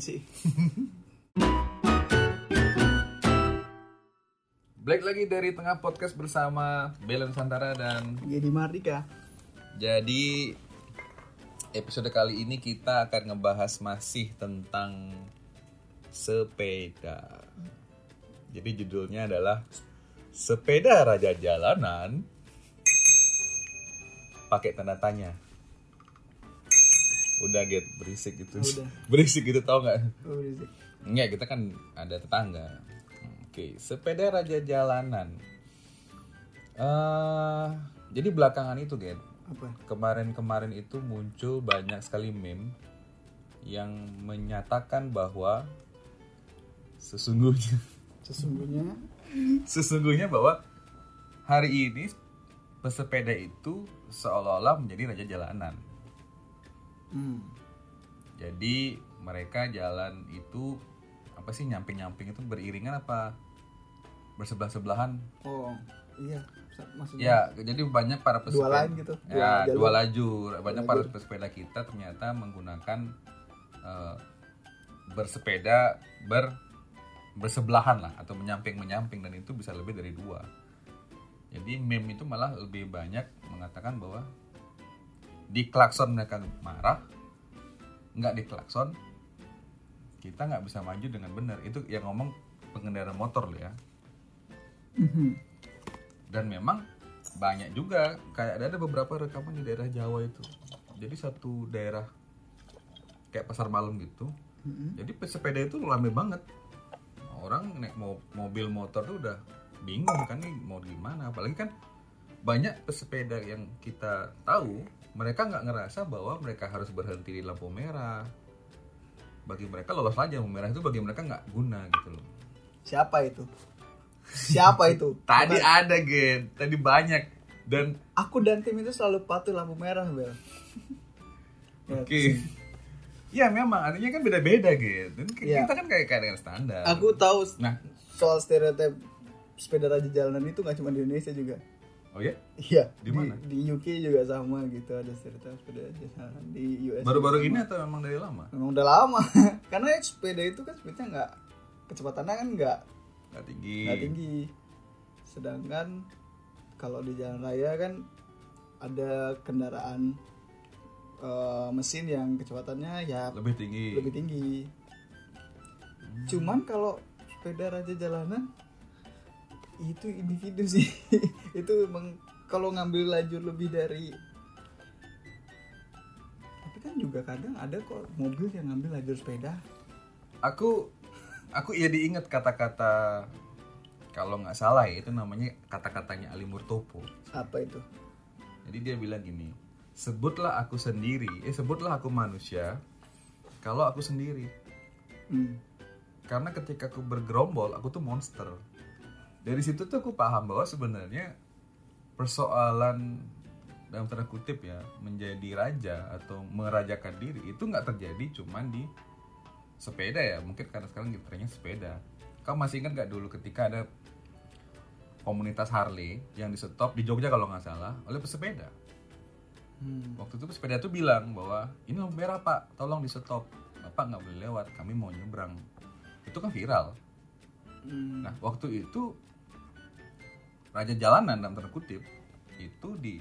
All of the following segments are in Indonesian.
sih? Black lagi dari tengah podcast bersama Bella Nusantara dan Jadi Mardika. jadi episode kali ini kita akan ngebahas masih tentang sepeda. Jadi judulnya adalah sepeda raja jalanan pakai tanda tanya. Udah get berisik gitu. Udah. berisik gitu tau nggak? Oh, berisik. Enggak, kita kan ada tetangga. Oke, sepeda raja jalanan. eh jadi belakangan itu, Apa? kemarin-kemarin itu muncul banyak sekali meme yang menyatakan bahwa sesungguhnya Sesungguhnya sesungguhnya bahwa hari ini pesepeda itu seolah-olah menjadi raja jalanan. Hmm, Jadi mereka jalan itu apa sih nyamping-nyamping itu beriringan apa bersebelah-sebelahan? oh iya maksudnya Ya, jadi banyak para pesepeda. Dua line gitu, dua Ya, jalur. dua lajur. Banyak para lajur. pesepeda kita ternyata menggunakan eh, bersepeda ber bersebelahan lah atau menyamping-menyamping dan itu bisa lebih dari dua. Jadi meme itu malah lebih banyak mengatakan bahwa di klakson mereka marah, nggak di klakson kita nggak bisa maju dengan benar. Itu yang ngomong pengendara motor loh ya Mhm. dan memang banyak juga kayak ada, beberapa rekaman di daerah Jawa itu jadi satu daerah kayak pasar malam gitu Mhm. jadi pesepeda itu rame banget orang naik mo- mobil motor tuh udah bingung kan nih mau gimana apalagi kan banyak pesepeda yang kita tahu mereka nggak ngerasa bahwa mereka harus berhenti di lampu merah bagi mereka lolos aja lampu merah itu bagi mereka nggak guna gitu loh Siapa itu? Siapa itu? tadi Bukan- ada gen tadi banyak dan aku dan tim itu selalu patuh lampu merah, Bel. Ya, Oke. Ya memang artinya kan beda-beda gitu. Dan Iya. Kita kan kayak kayak dengan standar. Aku tahu Nah, soal stereotip sepeda raja jalanan itu nggak cuma di Indonesia juga. Oh ya, Iya. Di mana? Di, UK juga sama gitu ada stereotip sepeda jalanan di US. baru-baru ini atau memang dari lama? Memang udah lama. Karena sepeda itu kan speednya nggak kecepatannya kan nggak Gak tinggi. nggak tinggi. Sedangkan kalau di jalan raya kan ada kendaraan eh, mesin yang kecepatannya ya Lebih tinggi. lebih tinggi. Cuman kalau sepeda raja jalanan itu individu sih. itu emang kalau ngambil lajur lebih dari tapi kan juga kadang ada kok mobil yang ngambil lajur sepeda. Aku aku iya diingat kata-kata kalau nggak salah ya itu namanya kata-katanya Ali Murtopo. Apa itu? Jadi dia bilang gini, sebutlah aku sendiri, eh sebutlah aku manusia kalau aku sendiri. Hmm. karena ketika aku bergerombol aku tuh monster dari situ tuh aku paham bahwa sebenarnya persoalan dalam tanda kutip ya menjadi raja atau merajakan diri itu nggak terjadi cuman di sepeda ya. Mungkin karena sekarang trennya sepeda. Kamu masih ingat nggak dulu ketika ada komunitas Harley yang di stop di Jogja kalau nggak salah oleh pesepeda? Hmm. waktu itu pesepeda tuh bilang bahwa ini lampu merah pak. Tolong di stop bapak nggak boleh lewat. Kami mau nyebrang. Itu kan viral. Hmm. nah waktu itu raja jalanan dalam tanda kutip itu di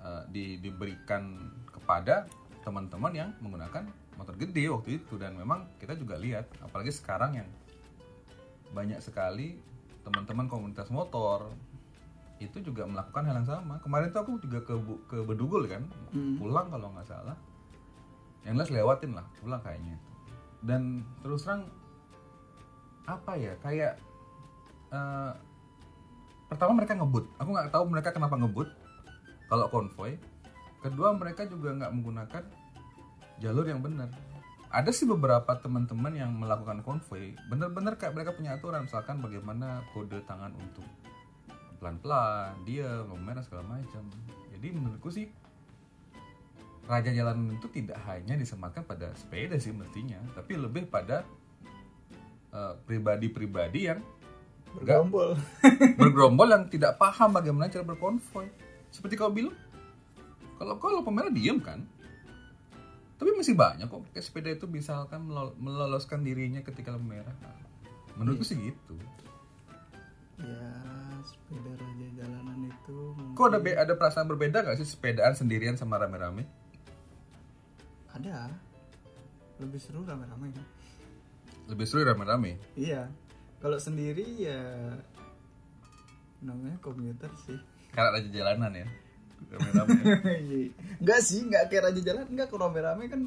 eh, di diberikan kepada teman-teman yang menggunakan motor gede waktu itu. Dan memang kita juga lihat apalagi sekarang yang banyak sekali teman-teman komunitas motor itu juga melakukan hal yang sama. Kemarin tuh aku juga ke ke Bedugul kan Hmm. pulang kalau nggak salah. Yang jelas lewatin lah pulang kayaknya. Dan terus terang apa ya kayak eh, pertama mereka ngebut. Aku nggak tahu mereka kenapa ngebut. Kalau konvoy. Kedua mereka juga nggak menggunakan jalur yang benar. Ada sih beberapa teman-teman yang melakukan konvoy. Bener-bener kayak mereka punya aturan. Misalkan bagaimana kode tangan untuk pelan-pelan dia merah segala macam. Jadi menurutku sih raja jalanan itu tidak hanya disematkan pada sepeda sih mestinya. Tapi lebih pada eh, pribadi-pribadi yang Bergerombol. bergerombol yang tidak paham bagaimana cara berkonvoy seperti kau bilang kalau kau lampu merah diem kan Tapi masih banyak kok pakai sepeda itu misalkan melol- meloloskan dirinya ketika lampu merah. Nah, menurutku sih gitu. ya sepeda raja jalanan itu mungkin Kok ada be- ada perasaan berbeda gak sih sepedaan sendirian sama rame-rame? ada lebih seru rame-rame kan Lebih seru rame-rame. iya kalau sendiri ya namanya komuter sih Karena raja jalanan ya. Rame-rame. Enggak sih, enggak kayak raja jalan, enggak kalau rame-rame kan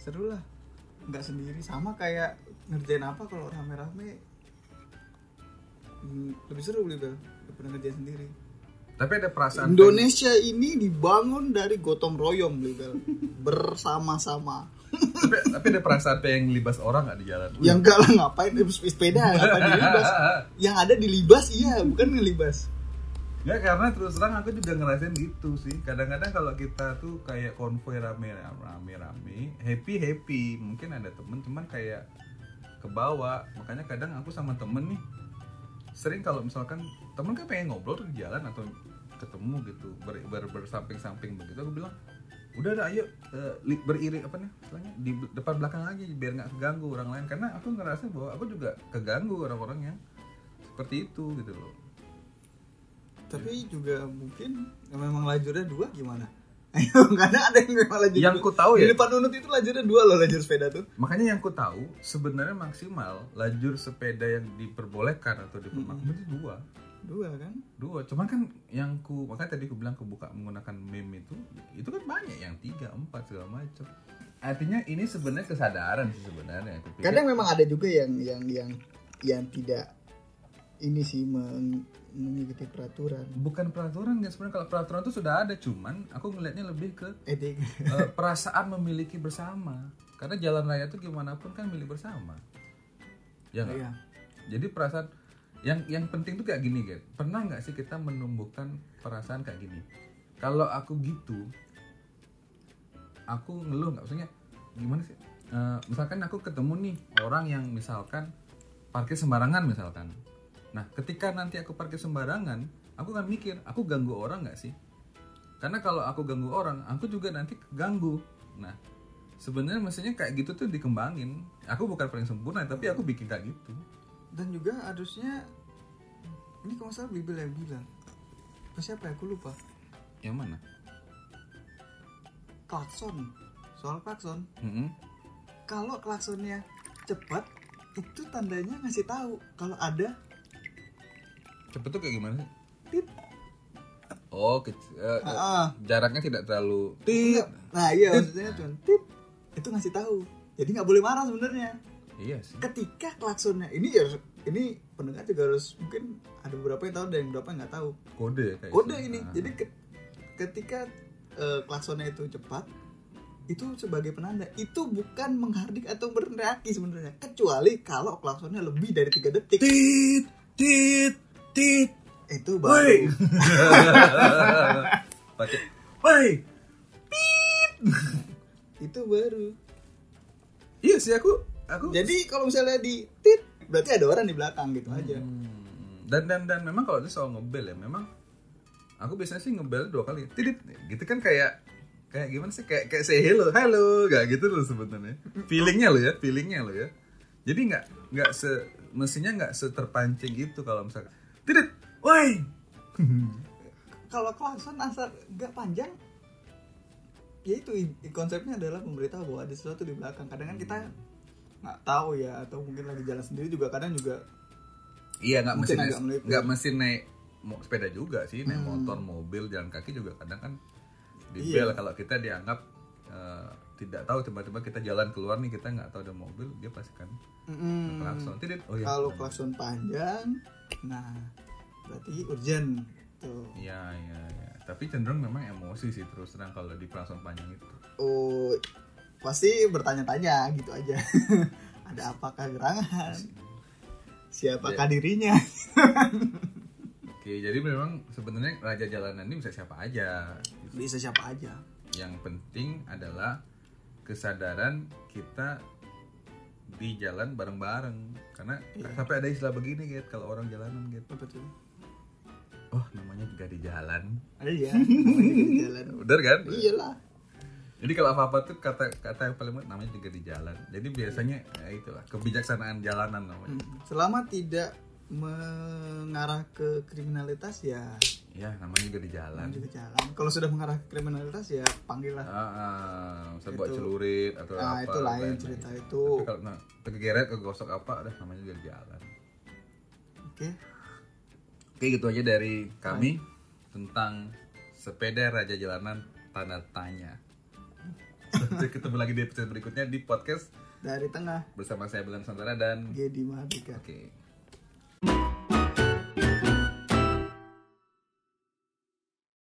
seru lah. Enggak sendiri sama kayak ngerjain apa kalau rame-rame Hmm, lebih seru Bel daripada ngerjain sendiri. Tapi ada perasaan Indonesia ini dibangun dari gotong royong Bel bersama-sama. tapi, tapi ada perasaan pengen libas orang gak di jalan? Yang enggak lah ngapain sepeda ngapain dilibas? Yang ada dilibas iya, bukan ngelibas. Ya karena terus terang aku juga ngerasain gitu sih. Kadang-kadang kalau kita tuh kayak konvoy rame rame rame, happy happy. Mungkin ada temen cuman kayak ke bawah. Makanya kadang aku sama temen nih sering kalau misalkan temen kan pengen ngobrol tuh di jalan atau ketemu gitu ber, ber- bersamping-samping begitu aku bilang udah dah ayo eh, li- beriring apa nih istilahnya di depan belakang aja biar nggak keganggu orang lain karena aku ngerasa bahwa aku juga keganggu orang-orang yang seperti itu gitu loh Tapi juga mungkin memang lajurnya dua gimana? Ayo, karena ada yang memang lajur Yang ku tahu Di ya- depan unut itu lajurnya dua loh lajur sepeda tuh. Makanya yang ku tahu sebenarnya maksimal lajur sepeda yang diperbolehkan atau dipermakmur itu dua. Dua kan? Dua. Cuman kan yang ku makanya tadi ku bilang kebuka menggunakan meme itu itu kan banyak yang tiga, empat segala macam. Artinya ini sebenarnya kesadaran sih sebenarnya. Kadang memang ada juga yang yang yang yang tidak ini sih meng- mengikuti peraturan. bukan peraturan ya sebenarnya kalau peraturan itu sudah ada cuman aku ngelihatnya lebih ke Etik. eh, perasaan memiliki bersama karena jalan raya itu gimana pun kan milik bersama ya nggak? Iya. jadi perasaan yang yang penting tuh kayak gini Get pernah nggak sih kita menumbuhkan perasaan kayak gini kalau aku gitu aku ngeluh nggak maksudnya gimana sih Eh, misalkan aku ketemu nih orang yang misalkan parkir sembarangan misalkan nah ketika nanti aku parkir sembarangan aku kan mikir aku ganggu orang nggak sih karena kalau aku ganggu orang aku juga nanti ganggu nah sebenarnya mestinya kayak gitu tuh dikembangin aku bukan paling sempurna tapi aku bikin kayak gitu Dan juga harusnya ini kalau salah Bibil yang bilang. Apa siapa ya? Aku lupa. yang mana Klakson. Soal klakson. Mm-mm. Kalau klaksonnya cepat itu tandanya ngasih tahu kalau ada cepet tuh kayak gimana sih tit. oh kec- eh, eh, Ah, jaraknya tidak terlalu tit Nah iya maksudnya cuma tit. Itu ngasih tahu. Jadi nggak boleh marah sebenarnya. iya sih Ketika klaksonnya ini ya ini pendengar juga harus mungkin ada beberapa yang tahu dan beberapa yang nggak tahu. kode kayak Kode ini. Ah. Jadi ke- ketika eh, klaksonnya itu cepat itu sebagai penanda itu bukan menghardik atau berteriaki sebenarnya kecuali kalau klaksonnya lebih dari tiga detik tit tit tit itu baru. Pakai woi itu baru. Iya sih aku aku jadi kalau misalnya di tit berarti ada orang di belakang gitu aja. Hmm. dan dan dan memang kalau itu soal ngebel ya memang aku biasanya sih ngebel dua kali. Tidit gitu kan kayak kayak gimana sih? Kayak kayak say hello halo gak gitu loh sebenarnya. Feelingnya lo ya feelingnya lo ya. Jadi nggak nggak se mestinya nggak seterpancing itu kalau misalnya tidit woi. Kalau klakson asal nggak panjang ya itu konsepnya adalah memberitahu bahwa ada sesuatu di belakang. Kadang kan kita nggak tahu ya atau mungkin lagi jalan sendiri juga kadang juga iya nggak mesti naik. nggak mesti naik sepeda juga sih naik Hmm. motor mobil jalan kaki juga kadang kan di Iya. bel. Kalau kita dianggap eh, tidak tahu tiba-tiba kita jalan keluar nih kita nggak tahu ada mobil dia pasti kan mm, klakson tidit oh iya. Kalau klakson panjang nah berarti urgent tuh Iya, iya, iya. Tapi cenderung memang emosi sih terus terang kalau di pelakson panjang itu. oh pasti bertanya-tanya gitu aja ada apakah gerangan siapakah dirinya Oke, jadi memang sebenarnya raja jalanan ini bisa siapa aja. gitu. bisa siapa aja Yang penting adalah kesadaran kita di jalan bareng-bareng. Karena Iya. sampai ada istilah begini gitu kalau orang jalanan gitu. apa tuh Oh, namanya juga di jalan. ada ya namanya di jalan Bener kan? iyalah Jadi kalau apa-apa tuh kata kata yang paling mudah namanya juga di jalan. Jadi biasanya ya itulah kebijaksanaan jalanan namanya. Hmm. selama tidak mengarah ke kriminalitas ya Ya namanya juga di jalan. juga jalan. Kalau sudah mengarah ke kriminalitas ya panggillah. Ah, ah, buat celurit atau nah apa. itu lain cerita itu. Tapi kalau nah, kegeret, kegosok apa, dah namanya juga di jalan. oke. Oke gitu aja dari kami tentang sepeda raja jalanan tanda tanya. Sampai ketemu lagi di episode berikutnya di podcast dari tengah. bersama saya Bilan Santana dan Gedi Mahardika. Oke